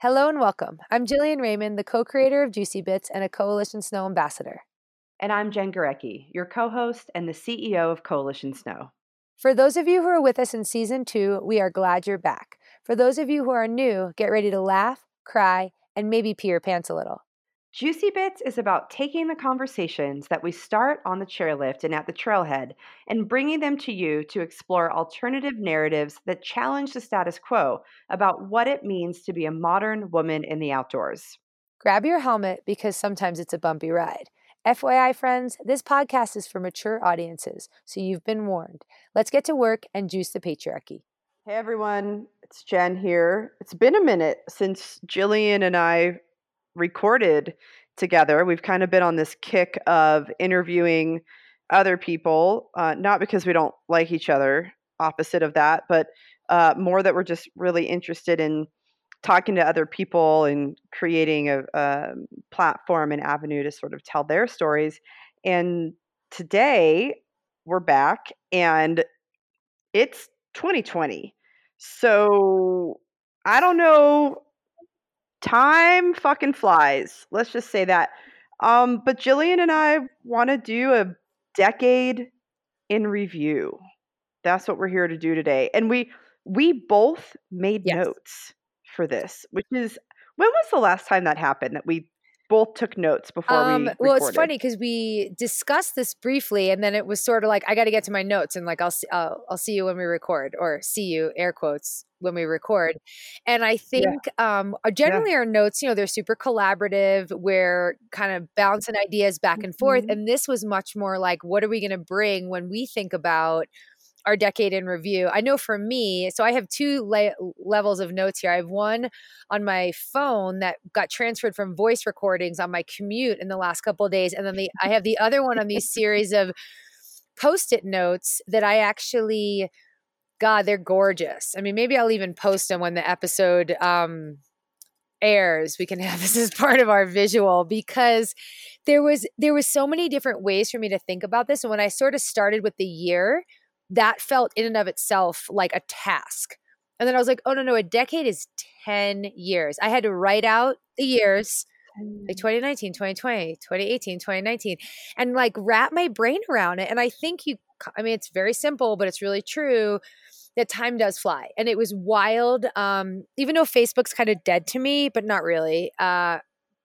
Hello and welcome. I'm Jillian Raymond, the co creator of Juicy Bits and a Coalition Snow ambassador. And I'm Jen Gurecki, your co host and the CEO of Coalition Snow. For those of you who are with us in season two, we are glad you're back. For those of you who are new, get ready to laugh, cry, and maybe pee your pants a little. Juicy Bits is about taking the conversations that we start on the chairlift and at the trailhead and bringing them to you to explore alternative narratives that challenge the status quo about what it means to be a modern woman in the outdoors. Grab your helmet because sometimes it's a bumpy ride. FYI, friends, this podcast is for mature audiences, so you've been warned. Let's get to work and juice the patriarchy. Hey everyone, it's Jen here. It's been a minute since Jillian and I recorded together. We've kind of been on this kick of interviewing other people, uh, not because we don't like each other, opposite of that, but uh, more that we're just really interested in talking to other people and creating a, a platform and avenue to sort of tell their stories. And today we're back and it's 2020. So I don't know time fucking flies. Let's just say that. Um, but Jillian and I want to do a decade in review. That's what we're here to do today. And we we both made yes. notes for this, which is when was the last time that happened that we both took notes before um, we recorded. well it's funny because we discussed this briefly and then it was sort of like i got to get to my notes and like I'll, see, I'll i'll see you when we record or see you air quotes when we record and i think yeah. um generally yeah. our notes you know they're super collaborative we're kind of bouncing ideas back and forth mm-hmm. and this was much more like what are we going to bring when we think about our decade in review. I know for me, so I have two le- levels of notes here. I have one on my phone that got transferred from voice recordings on my commute in the last couple days, and then the I have the other one on these series of post-it notes that I actually God, they're gorgeous. I mean, maybe I'll even post them when the episode um, airs. We can have this as part of our visual because there was there was so many different ways for me to think about this. And when I sort of started with the year, that felt in and of itself like a task. And then I was like, oh, no, no, a decade is 10 years. I had to write out the years like 2019, 2020, 2018, 2019, and like wrap my brain around it. And I think you, I mean, it's very simple, but it's really true that time does fly. And it was wild. Um, even though Facebook's kind of dead to me, but not really. Uh,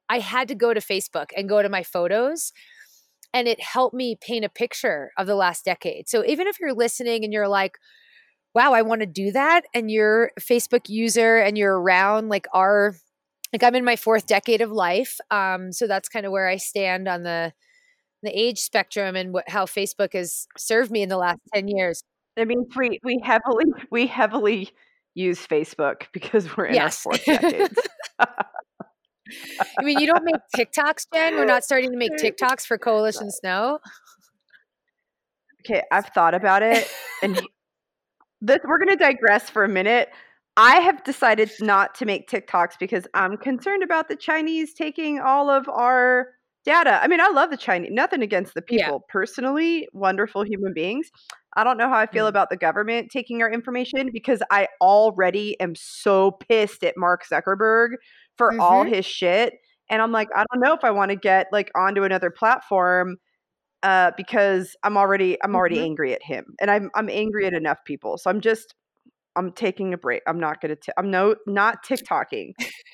I had to go to Facebook and go to my photos and it helped me paint a picture of the last decade. So even if you're listening and you're like, wow, I want to do that, and you're a Facebook user and you're around like our, like I'm in my fourth decade of life. Um, so that's kind of where I stand on the the age spectrum and what how Facebook has served me in the last 10 years. I mean, we we heavily we heavily use Facebook because we're in yes. our fourth decades. I mean, you don't make TikToks, Jen. We're not starting to make TikToks for Coalition Snow. Okay, I've thought about it, and this we're going to digress for a minute. I have decided not to make TikToks because I'm concerned about the Chinese taking all of our data. I mean, I love the Chinese. Nothing against the people yeah. personally, wonderful human beings. I don't know how I feel mm. about the government taking our information because I already am so pissed at Mark Zuckerberg for mm-hmm. all his shit. And I'm like, I don't know if I want to get like onto another platform uh, because I'm already I'm already mm-hmm. angry at him, and I'm I'm angry at enough people. So I'm just I'm taking a break. I'm not gonna. T- I'm no not TikToking.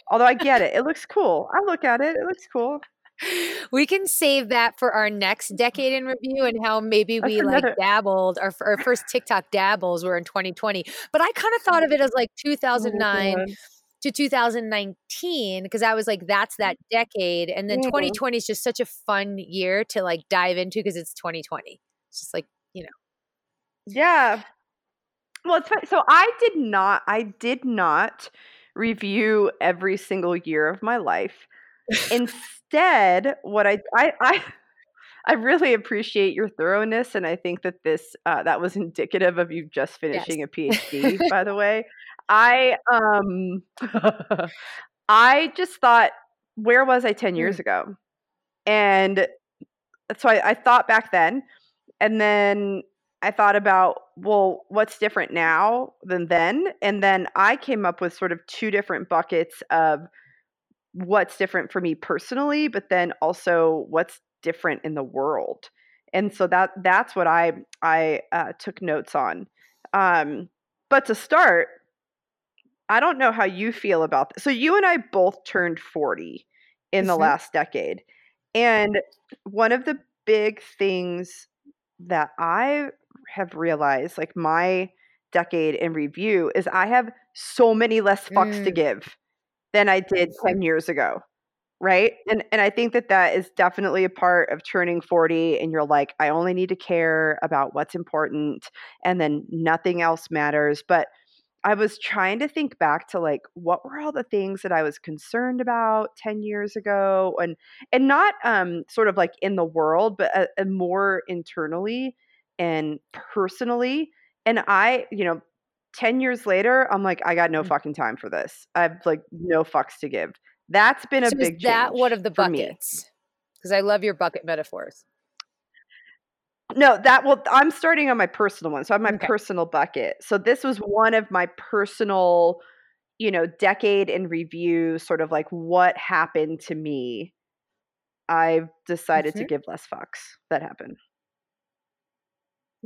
Although I get it, it looks cool. I look at it. It looks cool. We can save that for our next decade in review and how maybe we another- like dabbled. Our, our first TikTok dabbles were in 2020, but I kind of thought of it as like 2009. Oh to 2019 because I was like, that's that decade. And then mm-hmm. 2020 is just such a fun year to like dive into because it's 2020. It's just like, you know. Yeah. Well, it's funny. So I did not, I did not review every single year of my life. Instead, what I, I, I, I really appreciate your thoroughness, and I think that this uh, that was indicative of you just finishing yes. a PhD. by the way, I um, I just thought, where was I ten years mm. ago? And so I, I thought back then, and then I thought about, well, what's different now than then? And then I came up with sort of two different buckets of what's different for me personally, but then also what's different in the world. And so that that's what I I uh, took notes on. Um, but to start, I don't know how you feel about this. So you and I both turned 40 in mm-hmm. the last decade. And one of the big things that I have realized, like my decade in review, is I have so many less fucks mm. to give than I did 10 years ago. Right. And and I think that that is definitely a part of turning 40 and you're like, I only need to care about what's important and then nothing else matters. But I was trying to think back to like what were all the things that I was concerned about 10 years ago and and not um sort of like in the world but a, a more internally and personally and I, you know, 10 years later, I'm like, I got no mm. fucking time for this. I've like no fucks to give. That's been a so big is that one of the buckets? Because I love your bucket metaphors. No, that well, I'm starting on my personal one. So I have my okay. personal bucket. So this was one of my personal, you know, decade in review, sort of like what happened to me. I've decided mm-hmm. to give less fucks. That happened.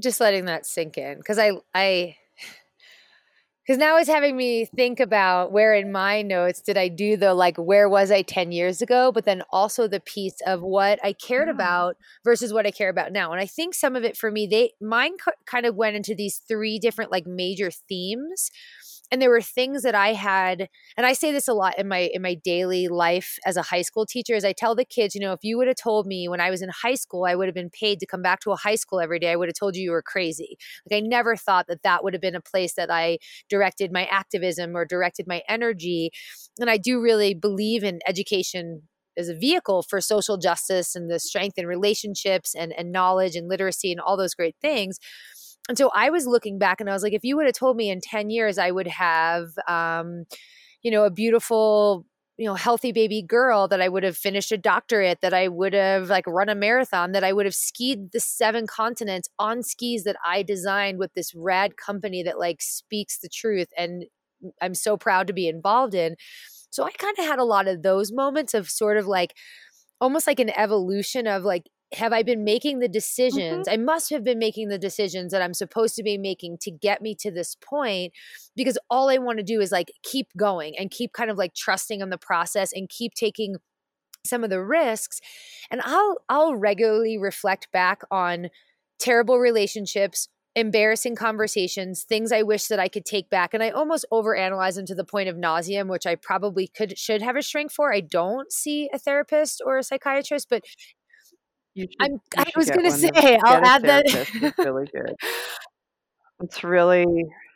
Just letting that sink in because I I because now it's having me think about where in my notes did I do the like, where was I 10 years ago? But then also the piece of what I cared yeah. about versus what I care about now. And I think some of it for me, they, mine kind of went into these three different like major themes and there were things that I had and I say this a lot in my in my daily life as a high school teacher as I tell the kids, you know, if you would have told me when I was in high school I would have been paid to come back to a high school every day, I would have told you you were crazy. Like I never thought that that would have been a place that I directed my activism or directed my energy. And I do really believe in education as a vehicle for social justice and the strength in relationships and, and knowledge and literacy and all those great things. And so I was looking back and I was like, if you would have told me in 10 years I would have, um, you know, a beautiful, you know, healthy baby girl, that I would have finished a doctorate, that I would have like run a marathon, that I would have skied the seven continents on skis that I designed with this rad company that like speaks the truth. And I'm so proud to be involved in. So I kind of had a lot of those moments of sort of like, almost like an evolution of like have I been making the decisions? Mm-hmm. I must have been making the decisions that I'm supposed to be making to get me to this point because all I want to do is like keep going and keep kind of like trusting in the process and keep taking some of the risks and I'll I'll regularly reflect back on terrible relationships embarrassing conversations, things I wish that I could take back. And I almost overanalyze them to the point of nauseum, which I probably could should have a shrink for. I don't see a therapist or a psychiatrist, but should, I was going to say, I'll add that. it's really good. It's really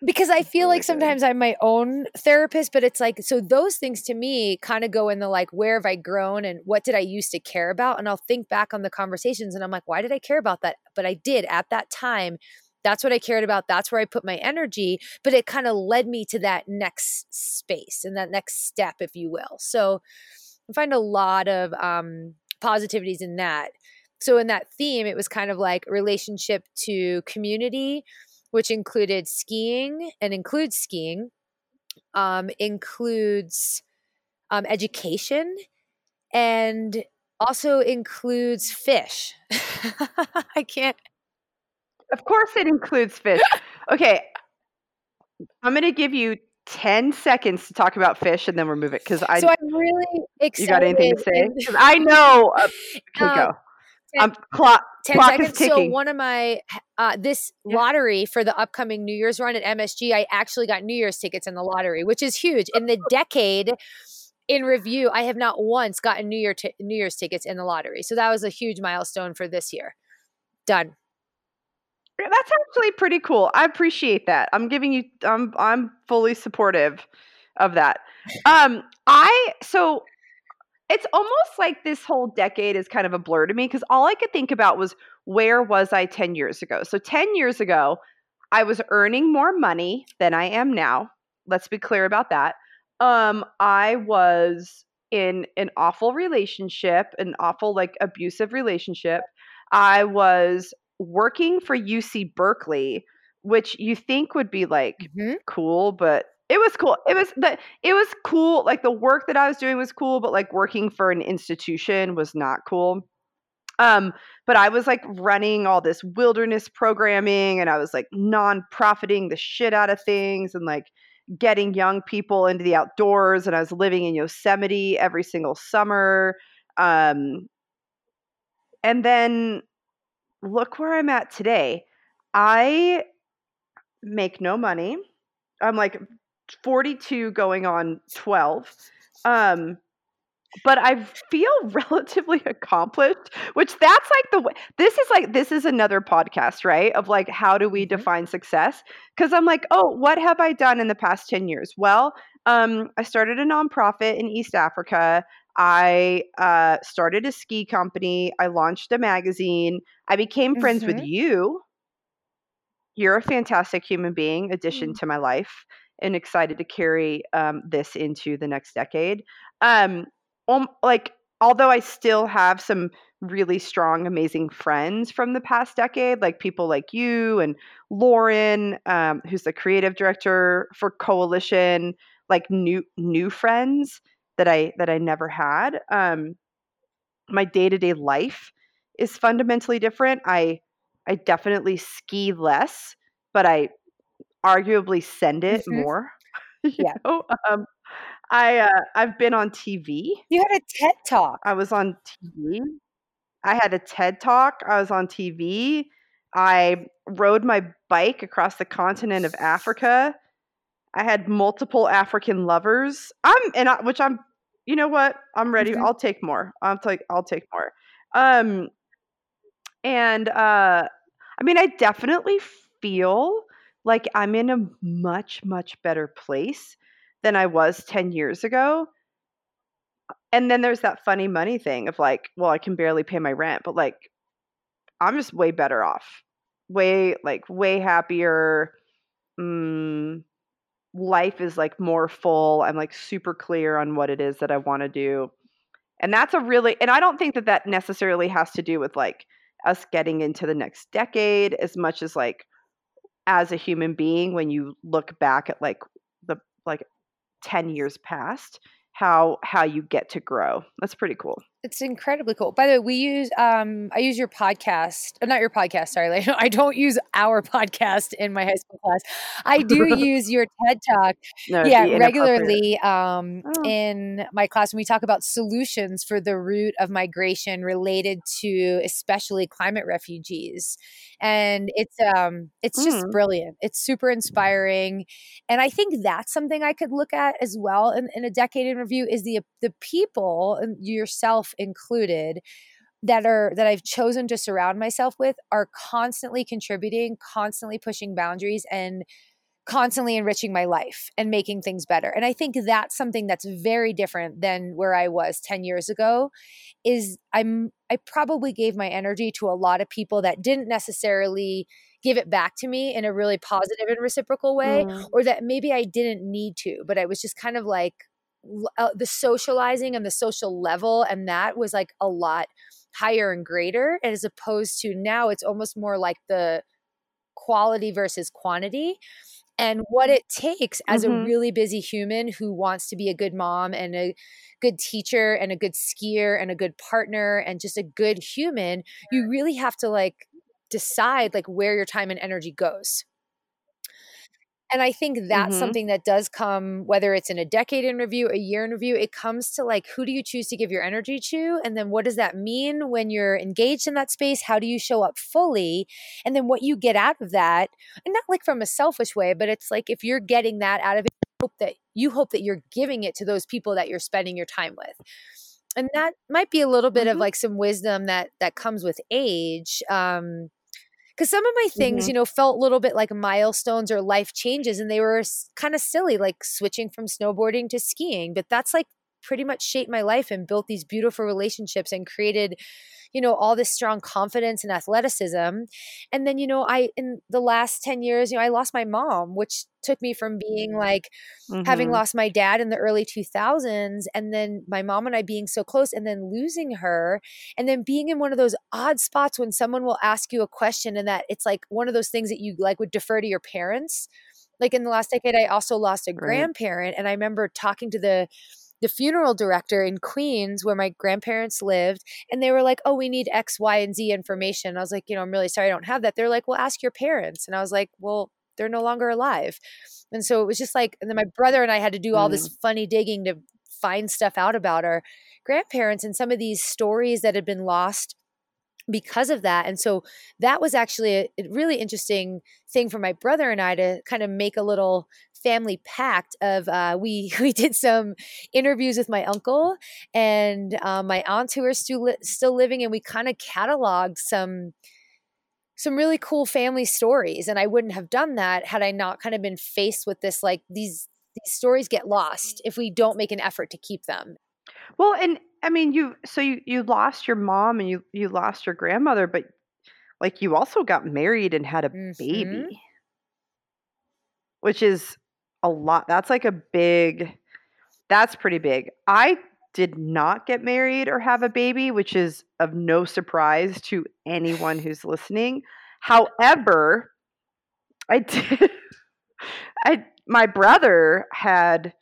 because I feel really like sometimes good. I'm my own therapist, but it's like so those things to me kind of go in the like where have I grown and what did I used to care about, and I'll think back on the conversations and I'm like, why did I care about that? But I did at that time. That's what I cared about. That's where I put my energy. But it kind of led me to that next space and that next step, if you will. So I find a lot of um, positivities in that. So in that theme, it was kind of like relationship to community, which included skiing and includes skiing, um, includes um, education, and also includes fish. I can't. Of course, it includes fish. Okay, I'm going to give you 10 seconds to talk about fish and then we'll move it because I. So I'm really excited. You got anything to say? I know. Uh, okay, um, go. I'm clock. 10 clock seconds. So one of my uh, this yeah. lottery for the upcoming New Year's run at MSG, I actually got New Year's tickets in the lottery, which is huge. In the decade in review, I have not once gotten New Year t- New Year's tickets in the lottery. So that was a huge milestone for this year. Done. That's actually pretty cool. I appreciate that. I'm giving you. I'm I'm fully supportive of that. Um, I so it's almost like this whole decade is kind of a blur to me because all I could think about was where was I 10 years ago? So 10 years ago, I was earning more money than I am now. Let's be clear about that. Um, I was in an awful relationship, an awful, like, abusive relationship. I was working for UC Berkeley, which you think would be like Mhm. cool, but it was cool. It was the it was cool. Like the work that I was doing was cool, but like working for an institution was not cool. Um, but I was like running all this wilderness programming and I was like non-profiting the shit out of things and like getting young people into the outdoors and I was living in Yosemite every single summer. Um, and then look where I'm at today. I make no money. I'm like 42 going on 12. Um, but I feel relatively accomplished, which that's like the way this is like this is another podcast, right? Of like how do we Mhm. define success? Cuz I'm like, "Oh, what have I done in the past 10 years?" Well, um I started a nonprofit in East Africa. I uh started a ski company. I launched a magazine. I became friends with Mhm. you. You're a fantastic human being, addition Mm. to my life, and excited to carry um, this into the next decade. Um, um, like, although I still have some really strong, amazing friends from the past decade, like people like you and Lauren, um, who's the creative director for Coalition, like new new friends that I that I never had. Um, my day to day life is fundamentally different. I I definitely ski less, but I arguably send it Mhm. more. Yeah. know, um, I uh, I've been on TV. You had a TED Talk. I was on TV. I had a TED talk. I was on TV. I rode my bike across the continent of Africa. I had multiple African lovers. I'm and I, which I'm. You know what? I'm ready. Mhm. I'll take more. I'll take. I'll take more. Um, and uh, I mean, I definitely feel like I'm in a much much better place than I was ten years ago. And then there's that funny money thing of like, well, I can barely pay my rent, but like, I'm just way better off, way like way happier. Mm, life is like more full. I'm like super clear on what it is that I want to do. And that's a really, and I don't think that that necessarily has to do with like us getting into the next decade as much as like as a human being when you look back at like the like 10 years past how how you get to grow. That's pretty cool It's incredibly cool. By the way, we use um I use your podcast, uh, not your podcast, sorry. I don't use our podcast in my high school class. I do use your TED Talk no yeah regularly um Oh. in my class when we talk about solutions for the root of migration related to especially climate refugees and it's um it's just Mm. brilliant it's super inspiring and i think that's something i could look at as well in, in a decade in review is the the people and yourself included that are that I've chosen to surround myself with are constantly contributing, constantly pushing boundaries and constantly enriching my life and making things better. And I think that's something that's very different than where I was 10 years ago is I'm I probably gave my energy to a lot of people that didn't necessarily give it back to me in a really positive and reciprocal way Mm. or that maybe I didn't need to, but I was just kind of like uh, the socializing and the social level and that was like a lot higher and greater as opposed to now it's almost more like the quality versus quantity and what it takes as a Mhm. really busy human who wants to be a good mom and a good teacher and a good skier and a good partner and just a good human you really have to like decide like where your time and energy goes and I think that's Mhm. something that does come, whether it's in a decade in review, a year in review, it comes to like, who do you choose to give your energy to? And then what does that mean when you're engaged in that space? How do you show up fully? And then what you get out of that, and not like from a selfish way, but it's like if you're getting that out of it, you hope that you hope that you're giving it to those people that you're spending your time with. And that might be a little bit of Mhm. like some wisdom that that comes with age. Um, because some of my things, Mhm. you know, felt a little bit like milestones or life changes, and they were kind of silly, like switching from snowboarding to skiing. But that's like pretty much shaped my life and built these beautiful relationships and created you know all this strong confidence and athleticism and then you know i in the last 10 years you know i lost my mom which took me from being like mm-hmm. having lost my dad in the early 2000s and then my mom and I being so close and then losing her and then being in one of those odd spots when someone will ask you a question and that it's like one of those things that you like would defer to your parents like in the last decade I also lost a right. grandparent and I remember talking to the the funeral director in Queens where my grandparents lived and they were like, "Oh, we need X, Y, and Z information." I was like, "You know, I'm really sorry I don't have that." They're like, "Well, ask your parents." And I was like, "Well, they're no longer alive." And so it was just like and then my brother and I had to do all mm. this funny digging to find stuff out about our grandparents and some of these stories that had been lost because of that. And so that was actually a, really interesting thing for my brother and I to kind of make a little family pact of uh, we we did some interviews with my uncle and uh, my aunts who are still li- still living, and we kind of cataloged some some really cool family stories. And I wouldn't have done that had I not kind of been faced with this like these these stories get lost if we don't make an effort to keep them. Well, and I mean, you so you you lost your mom and you you lost your grandmother, but like you also got married and had a mm-hmm. baby, which is a lot. That's like a big, that's pretty big. I did not get married or have a baby, which is of no surprise to anyone who's listening. However, I did, I, my brother had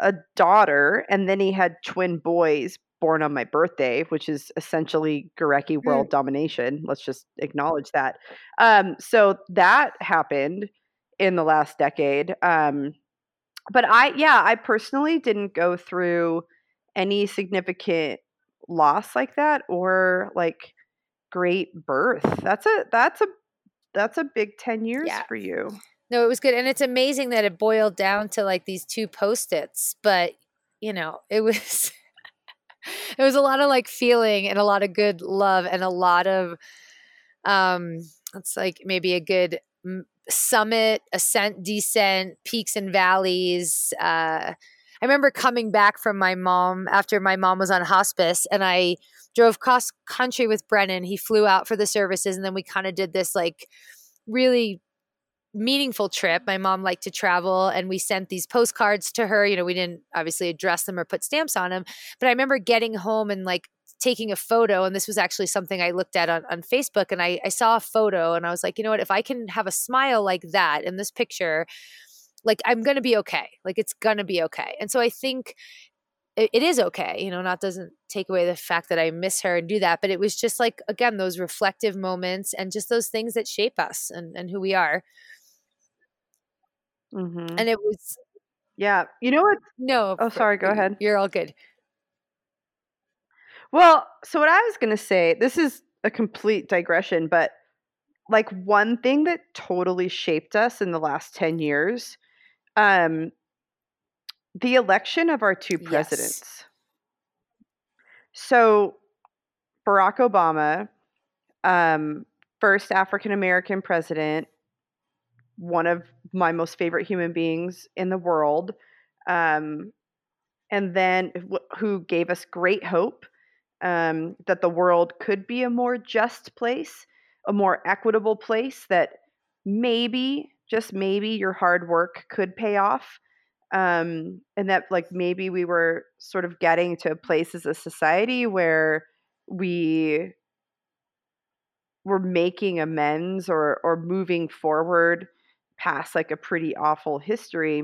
a daughter and then he had twin boys born on my birthday, which is essentially Gurecki world mm. domination. Let's just acknowledge that. Um, so that happened in the last decade. Um, but I, yeah, I personally didn't go through any significant loss like that or like great birth. That's a that's a that's a big 10 years yeah. for you. No, it was good and it's amazing that it boiled down to like these two post-its, but you know, it was it was a lot of like feeling and a lot of good love and a lot of um it's like maybe a good summit, ascent, descent, peaks and valleys. Uh, I remember coming back from my mom after my mom was on hospice, and I drove cross country with Brennan. He flew out for the services, and then we kind of did this like really meaningful trip. My mom liked to travel, and we sent these postcards to her. You know, we didn't obviously address them or put stamps on them, but I remember getting home and like taking a photo and this was actually something i looked at on, on facebook and I, I saw a photo and i was like you know what? If i can have a smile like that in this picture like i'm gonna be okay. Like it's gonna be okay. And so i think it, it is okay you know not doesn't take away the fact that i miss her and do that but it was just like again those reflective moments and just those things that shape us and, and who we are. Mm-hmm. and it was yeah. You know what? No oh sorry go ahead. You're all good well, so what I was going to say, this is a complete digression, but like one thing that totally shaped us in the last 10 years, um, the election of our two presidents. Yes. So Barack Obama, um, first African American president, one of my most favorite human beings in the world, um, and then who gave us great hope um, that the world could be a more just place, a more equitable place, that maybe, just maybe, your hard work could pay off. Um, and that, like, maybe we were sort of getting to a place as a society where we were making amends or or moving forward past like a pretty awful history.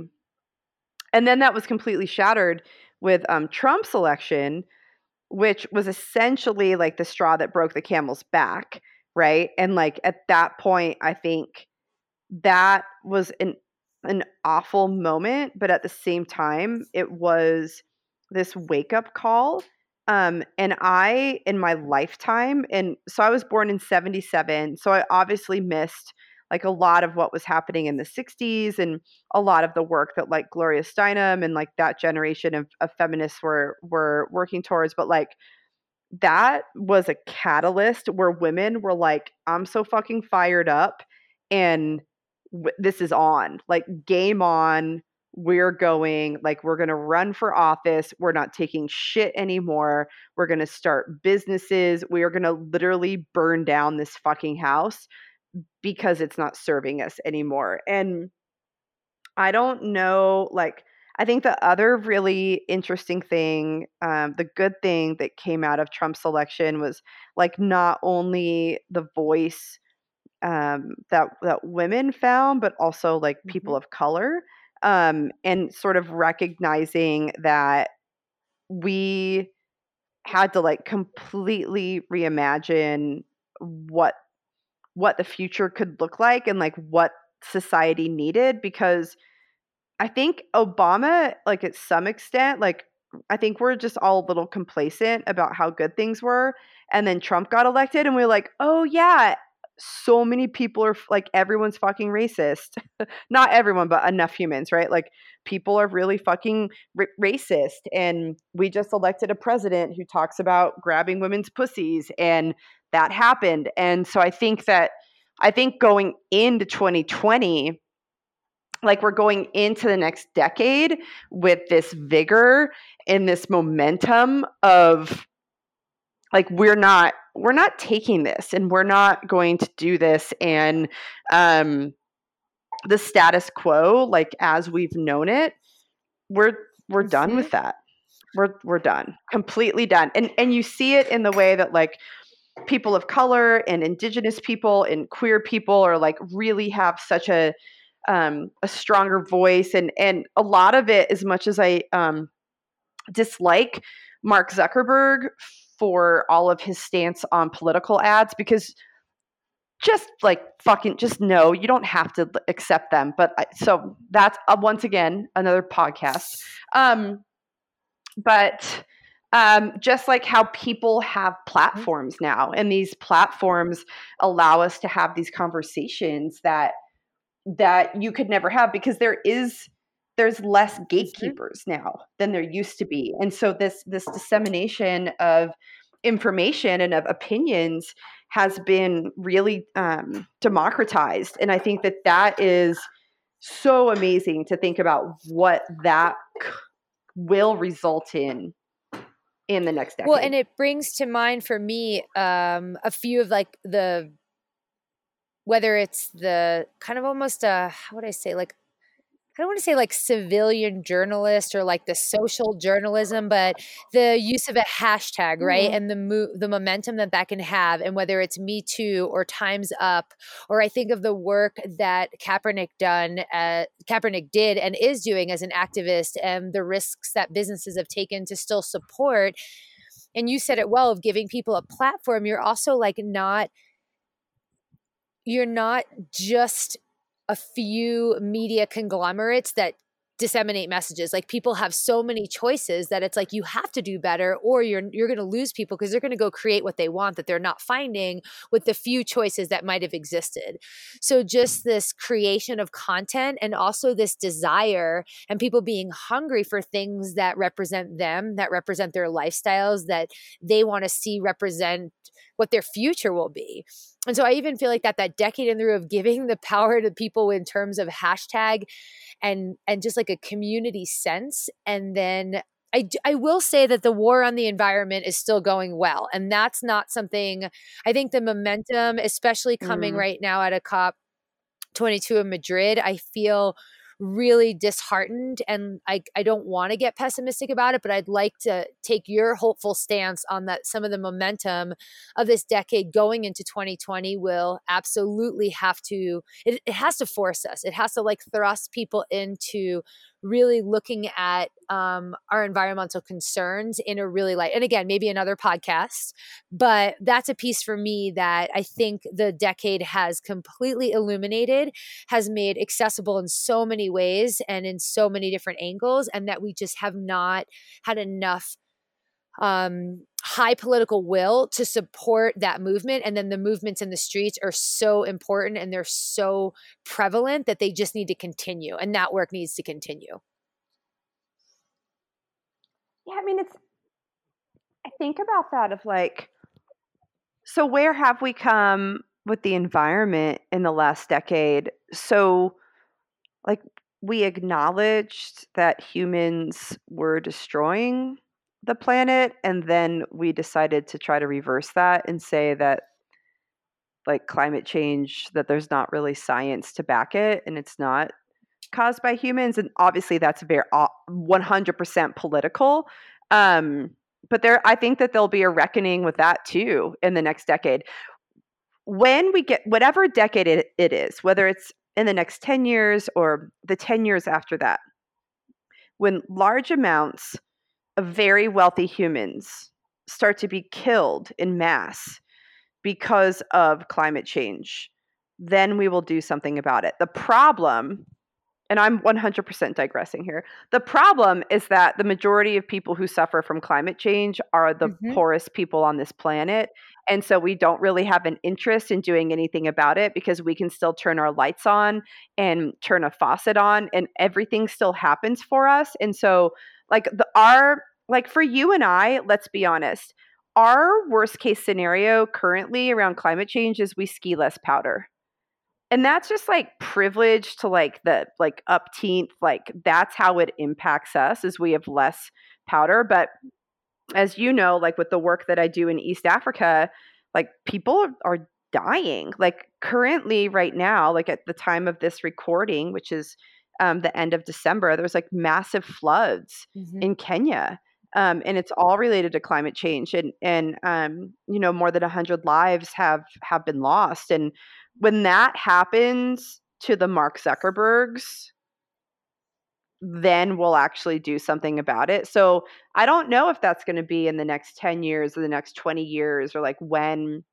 And then that was completely shattered with um, Trump's election, which was essentially like the straw that broke the camel's back, right? And like at that point, I think that was an an awful moment, but at the same time, it was this wake up call. Um, and I, in my lifetime, and so I was born in 77, so I obviously missed like a lot of what was happening in the 60s and a lot of the work that like Gloria Steinem and like that generation of, of feminists were were working towards but like that was a catalyst where women were like I'm so fucking fired up and w- this is on. Like game on. We're going like we're going to run for office. We're not taking shit anymore. We're going to start businesses. We are going to literally burn down this fucking house because it's not serving us anymore and i don't know like i think the other really interesting thing um, the good thing that came out of trump's election was like not only the voice um, that that women found but also like people mm-hmm. of color um, and sort of recognizing that we had to like completely reimagine what what the future could look like and like what society needed because I think Obama like at some extent like I think we're just all a little complacent about how good things were and then Trump got elected and we are like, "Oh yeah, so many people are like everyone's fucking racist. Not everyone, but enough humans, right? Like people are really fucking r- racist. And we just elected a president who talks about grabbing women's pussies, and that happened. And so I think that I think going into 2020, like we're going into the next decade with this vigor and this momentum of like we're not we're not taking this and we're not going to do this. And um the status quo like as we've known it we're we're done with that. We're we're done. Completely done. And and you see it in the way that like people of color and indigenous people and queer people are like really have such a um a stronger voice and and a lot of it as much as i um dislike mark zuckerberg for all of his stance on political ads because just like fucking just no you don't have to accept them but I, so that's uh, once again another podcast. Um but um just like how people have mm-hmm. platforms now and these platforms allow us to have these conversations that that you could never have because there is there's less gatekeepers now than there used to be. And so this this dissemination of information and of opinions has been really um, democratized. And i think that that is so amazing to think about what that will result in in the next decade. Well, and it brings to mind for me um, a few of like the whether it's the kind of almost a how would I say like I don't want to say like civilian journalist or like the social journalism, but the use of a hashtag, right? Mm-hmm. And the mo- the momentum that that can have, and whether it's Me Too or Times Up, or I think of the work that Kaepernick done, uh, Kaepernick did and is doing as an activist, and the risks that businesses have taken to still support. And you said it well of giving people a platform. You're also like not. You're not just a few media conglomerates that disseminate messages. Like people have so many choices that it's like you have to do better or you're you're going to lose people because they're going to go create what they want that they're not finding with the few choices that might have existed. So just this creation of content and also this desire and people being hungry for things that represent them that represent their lifestyles that they want to see represent what their future will be and so I even feel like that that decade in the row of giving the power to people in terms of hashtag and and just like a community sense and then I, I will say that the war on the environment is still going well. And that's not something I think the momentum, especially coming mm. right now at a COP 22 in Madrid, I feel really disheartened and I, I don't want to get pessimistic about it, but I'd like to take your hopeful stance on that some of the momentum of this decade going into 2020 will absolutely have to it, it has to force us. It has to like thrust people into really looking at um, our environmental concerns in a really light and again maybe another podcast but that's a piece for me that i think the decade has completely illuminated has made accessible in so many ways and in so many different angles and that we just have not had enough um, high political will to support that movement. And then the movements in the streets are so important and they're so prevalent that they just need to continue. And that work needs to continue. Yeah, I mean, it's, I think about that of like, so where have we come with the environment in the last decade? So, like, we acknowledged that humans were destroying the planet and then we decided to try to reverse that and say that like climate change that there's not really science to back it and it's not caused by humans and obviously that's very 100% political um, but there i think that there'll be a reckoning with that too in the next decade. When we get whatever decade it, it is whether it's in the next 10 years or the 10 years after that. When large amounts of very wealthy humans start to be killed in mass because of climate change then we will do something about it. The problem and I'm 100% digressing here. The problem is that the majority of people who suffer from climate change are the mm-hmm. poorest people on this planet. And so we don't really have an interest in doing anything about it because we can still turn our lights on and turn a faucet on and everything still happens for us. And so like the our like for you and I, let's be honest, our worst case scenario currently around climate change is we ski less powder and that's just like privilege to like the like upteenth like that's how it impacts us is we have less powder. But as you know like with the work that i do in east africa like people are dying. Like currently right now like at the time of this recording which is um, the end of december there's like massive floods mm-hmm. in kenya um, and it's all related to climate change and and um, you know more than 100 lives have have been lost. And when that happens to the Mark Zuckerbergs, then we'll actually do something about it. So I don't know if that's going to be in the next 10 years or the next 20 years or like when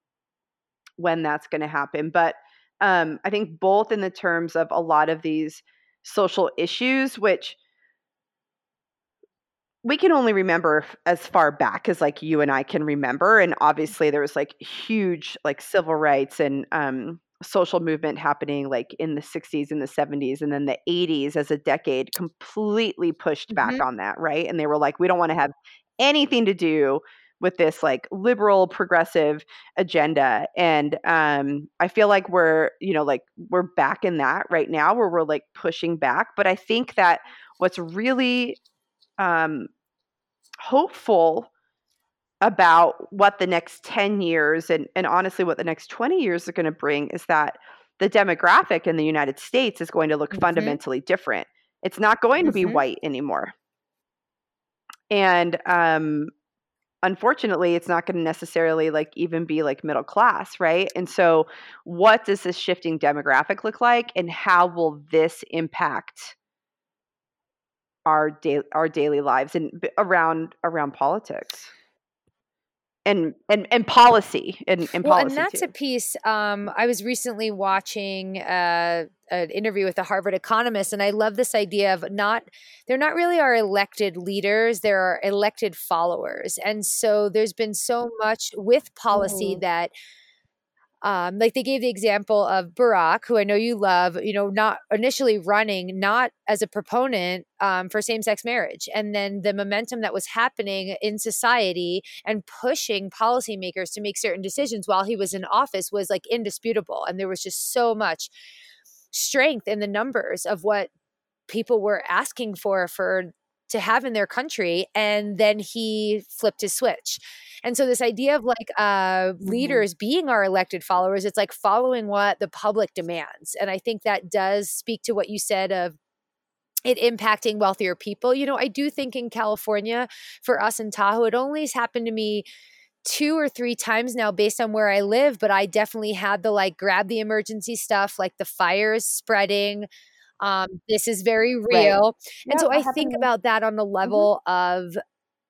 when that's going to happen. But um, I think both in the terms of a lot of these social issues, which we can only remember as far back as like you and I can remember. And obviously there was like huge like civil rights and um, social movement happening like in the 60s and the 70s and then the 80s as a decade completely pushed back mm-hmm. on that right and they were like we don't want to have anything to do with this like liberal progressive agenda and um i feel like we're you know like we're back in that right now where we're like pushing back but i think that what's really um hopeful about what the next 10 years and, and honestly what the next 20 years are going to bring is that the demographic in the United States is going to look mm-hmm. fundamentally different. It's not going mm-hmm. to be mm-hmm. white anymore. And um, unfortunately, it's not going to necessarily like even be like middle class, right? And so, what does this shifting demographic look like, and how will this impact our daily our daily lives and around around politics? And and and policy and, and well, policy and that's too. a piece. Um, I was recently watching uh, an interview with a Harvard economist, and I love this idea of not they're not really our elected leaders; they're our elected followers. And so there's been so much with policy mm-hmm. that um, like they gave the example of Barack, who I know you love, you know, not initially running, not as a proponent um, for same sex marriage. And then the momentum that was happening in society and pushing policymakers to make certain decisions while he was in office was like indisputable. And there was just so much strength in the numbers of what people were asking for for to have in their country and then he flipped his switch and so this idea of like uh, mm-hmm. leaders being our elected followers it's like following what the public demands and i think that does speak to what you said of it impacting wealthier people you know i do think in california for us in tahoe it only has happened to me two or three times now based on where I live, but I definitely had the like grab the emergency stuff, like the fires spreading, um, this is very real. Right. And yeah, so I think about that on the mm-hmm. level mm-hmm. of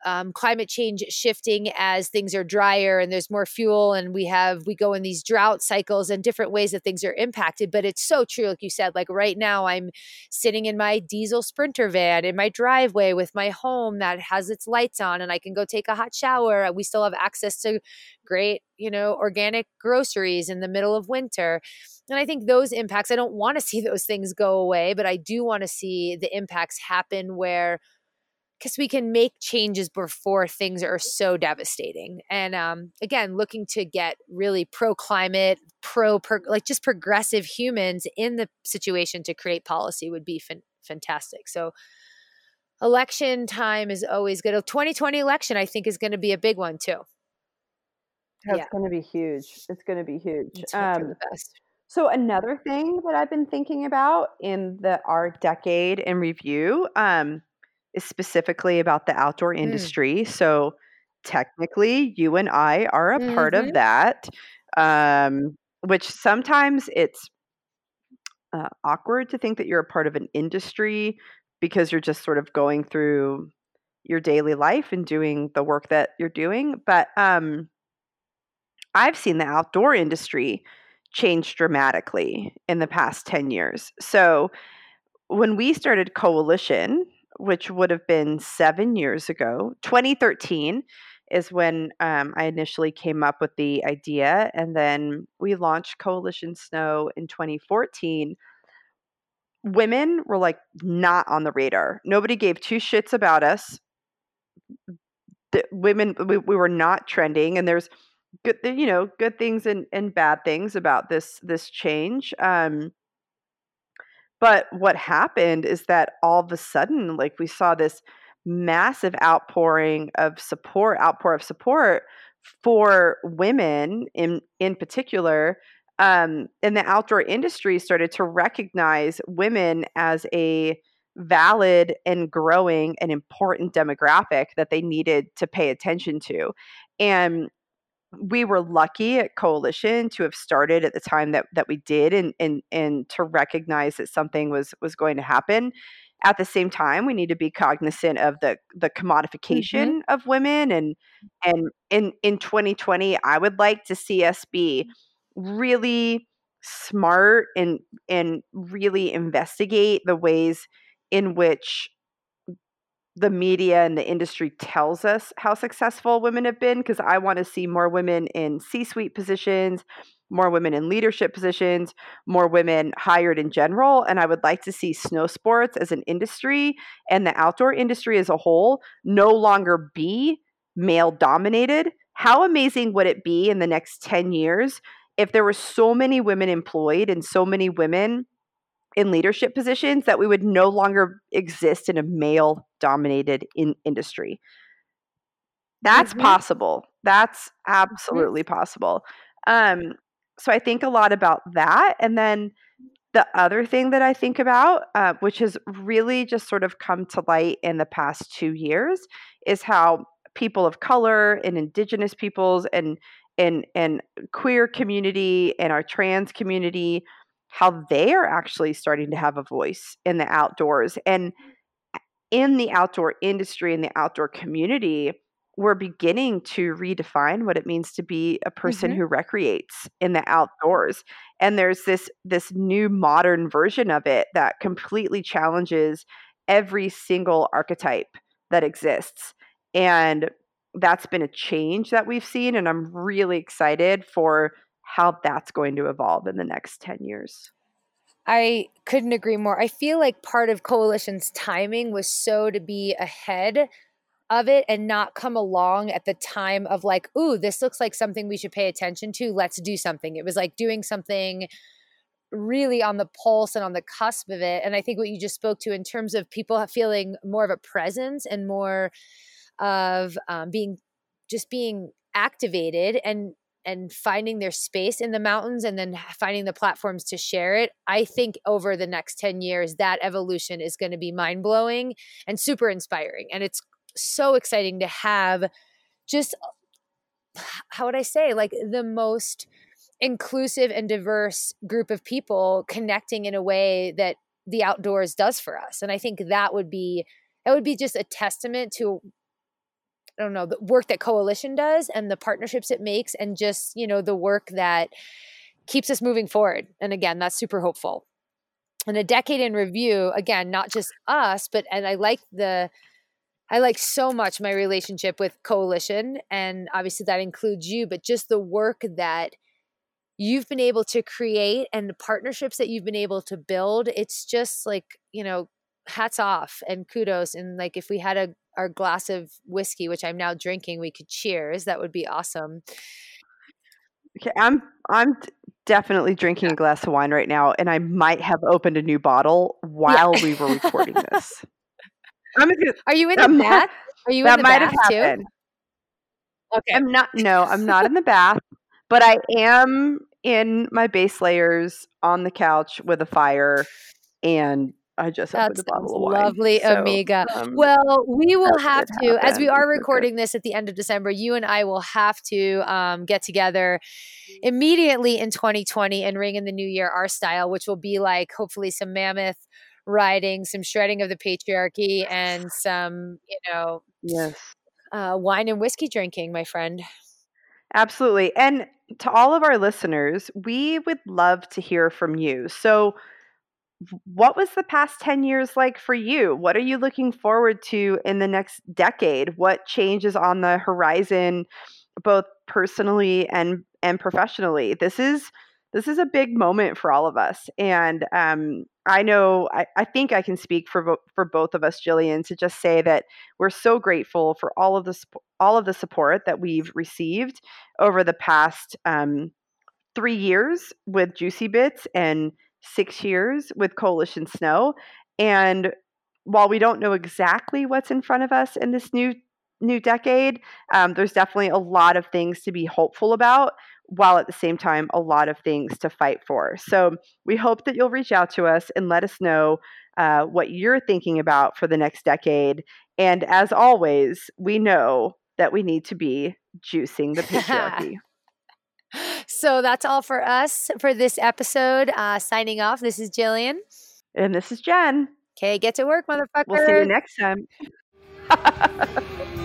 um, climate change shifting as things are drier and there's more fuel and we have we go in these drought cycles and different ways that things are impacted. But it's so true like you said like right now i'm sitting in my diesel sprinter van in my driveway with my home that has its lights on and i can go take a hot shower. We still have access to great you know organic groceries in the middle of winter. And I think those impacts, I don't want to see those things go away, but I do want to see the impacts happen where because we can make changes before things are so devastating. And um, again, looking to get really pro climate, pro, like just progressive humans in the situation to create policy would be fantastic. So election time is always good. A 2020 election, I think, is going to be a big one too. That's yeah. going to be huge. It's going to be huge. Um. So another thing that I've been thinking about in the our decade in review um, is specifically about the outdoor mm. industry. Mm. So technically, you and I are a mm-hmm. part of mm-hmm. that, um, which sometimes it's uh, awkward to think that you're a part of an industry because you're just sort of going through your daily life and doing the work that you're doing. But um, I've seen the outdoor industry change dramatically in the past 10 years. So when we started Coalition, which would have been seven years ago, 2013 is when um, I initially came up with the idea. And then we launched Coalition Snow in 2014 women were like not on the radar. Nobody gave two shits about us. The women, we, we were not trending, and there's good, you know, good things and, and bad things about this this change. Um, but what happened is that all of a sudden, like we saw this massive outpouring of support, outpour of support for women in in particular um, and the outdoor industry started to recognize women as a valid and growing and important demographic that they needed to pay attention to. And we were lucky at Coalition to have started at the time that that we did and and and to recognize that something was was going to happen. At the same time, we need to be cognizant of the the commodification mm-hmm. of women and and in in 2020, I would like to see us be really smart and and really investigate the ways in which the media and the industry tells us how successful women have been because I want to see more women in C-suite positions, more women in leadership positions, more women hired in general and I would like to see snow sports as an industry and the outdoor industry as a whole no longer be male dominated. How amazing would it be in the next 10 years if there were so many women employed and so many women in leadership positions that we would no longer exist in a male dominated in industry that's mm-hmm. possible that's mm-hmm. absolutely mm-hmm. possible um, so i think a lot about that and then the other thing that i think about uh, which has really just sort of come to light in the past two years is how people of color and indigenous peoples and and and queer community and our trans community how they are actually starting to have a voice in the outdoors and in the outdoor industry and the outdoor community we're beginning to redefine what it means to be a person mm-hmm. who recreates in the outdoors and there's this this new modern version of it that completely challenges every single archetype that exists and that's been a change that we've seen and i'm really excited for how that's going to evolve in the next 10 years. I couldn't agree more. I feel like part of coalition's timing was so to be ahead of it and not come along at the time of like ooh this looks like something we should pay attention to. Let's do something. It was like doing something really on the pulse and on the cusp of it. And i think what you just spoke to in terms of people feeling more of a presence and more of um, being just being activated and and finding their space in the mountains and then finding the platforms to share it i think over the next 10 years that evolution is going to be mind-blowing and super inspiring and it's so exciting to have just uh, how would i say like the most inclusive and diverse group of people connecting in a way that the outdoors does for us and i think that would be that would be just a testament to I don't know, the work that coalition does and the partnerships it makes and just, you know, the work that keeps us moving forward. And again, that's super hopeful. And a decade in review, again, not just us, but and I like the I like so much my relationship with coalition and obviously that includes you, but just the work that you've been able to create and the partnerships that you've been able to build, it's just like, you know, hats off and kudos and like if we had a our glass of whiskey, which I'm now drinking, we could cheers. That would be awesome. Okay, I'm I'm definitely drinking a glass of wine right now, and I might have opened a new bottle while yeah. we were recording this. I'm gonna, Are you in the bath? Are you that in the might bath have happened. too? Okay. I'm not. No, I'm not in the bath, but I am in my base layers on the couch with a fire and I just That's a bottle of wine. Lovely, so, amiga. Um, well, we will have to, as we are recording this at the end of December, you and I will have to um, get together immediately in 2020 and ring in the new year our style, which will be like hopefully some mammoth riding, some shredding of the patriarchy, and some, you know, yes, uh, wine and whiskey drinking, my friend. Absolutely. And to all of our listeners, we would love to hear from you. So, what was the past 10 years like for you? What are you looking forward to in the next decade? What changes on the horizon both personally and and professionally? This is this is a big moment for all of us. And um, I know, I, I, think I can speak for for both of us, Jillian, to just say that we're so grateful for all of the all of the support that we've received over the past um, three years with Juicy Bits and six years with Coalition Snow. And while we don't know exactly what's in front of us in this new new decade, um, there's definitely a lot of things to be hopeful about, while at the same time a lot of things to fight for. So we hope that you'll reach out to us and let us know uh, what you're thinking about for the next decade. And as always, we know that we need to be juicing the patriarchy. So that's all for us for this episode. Uh, signing off. This is Jillian. And this is Jen. Okay, get to work, motherfucker. We'll see you next time.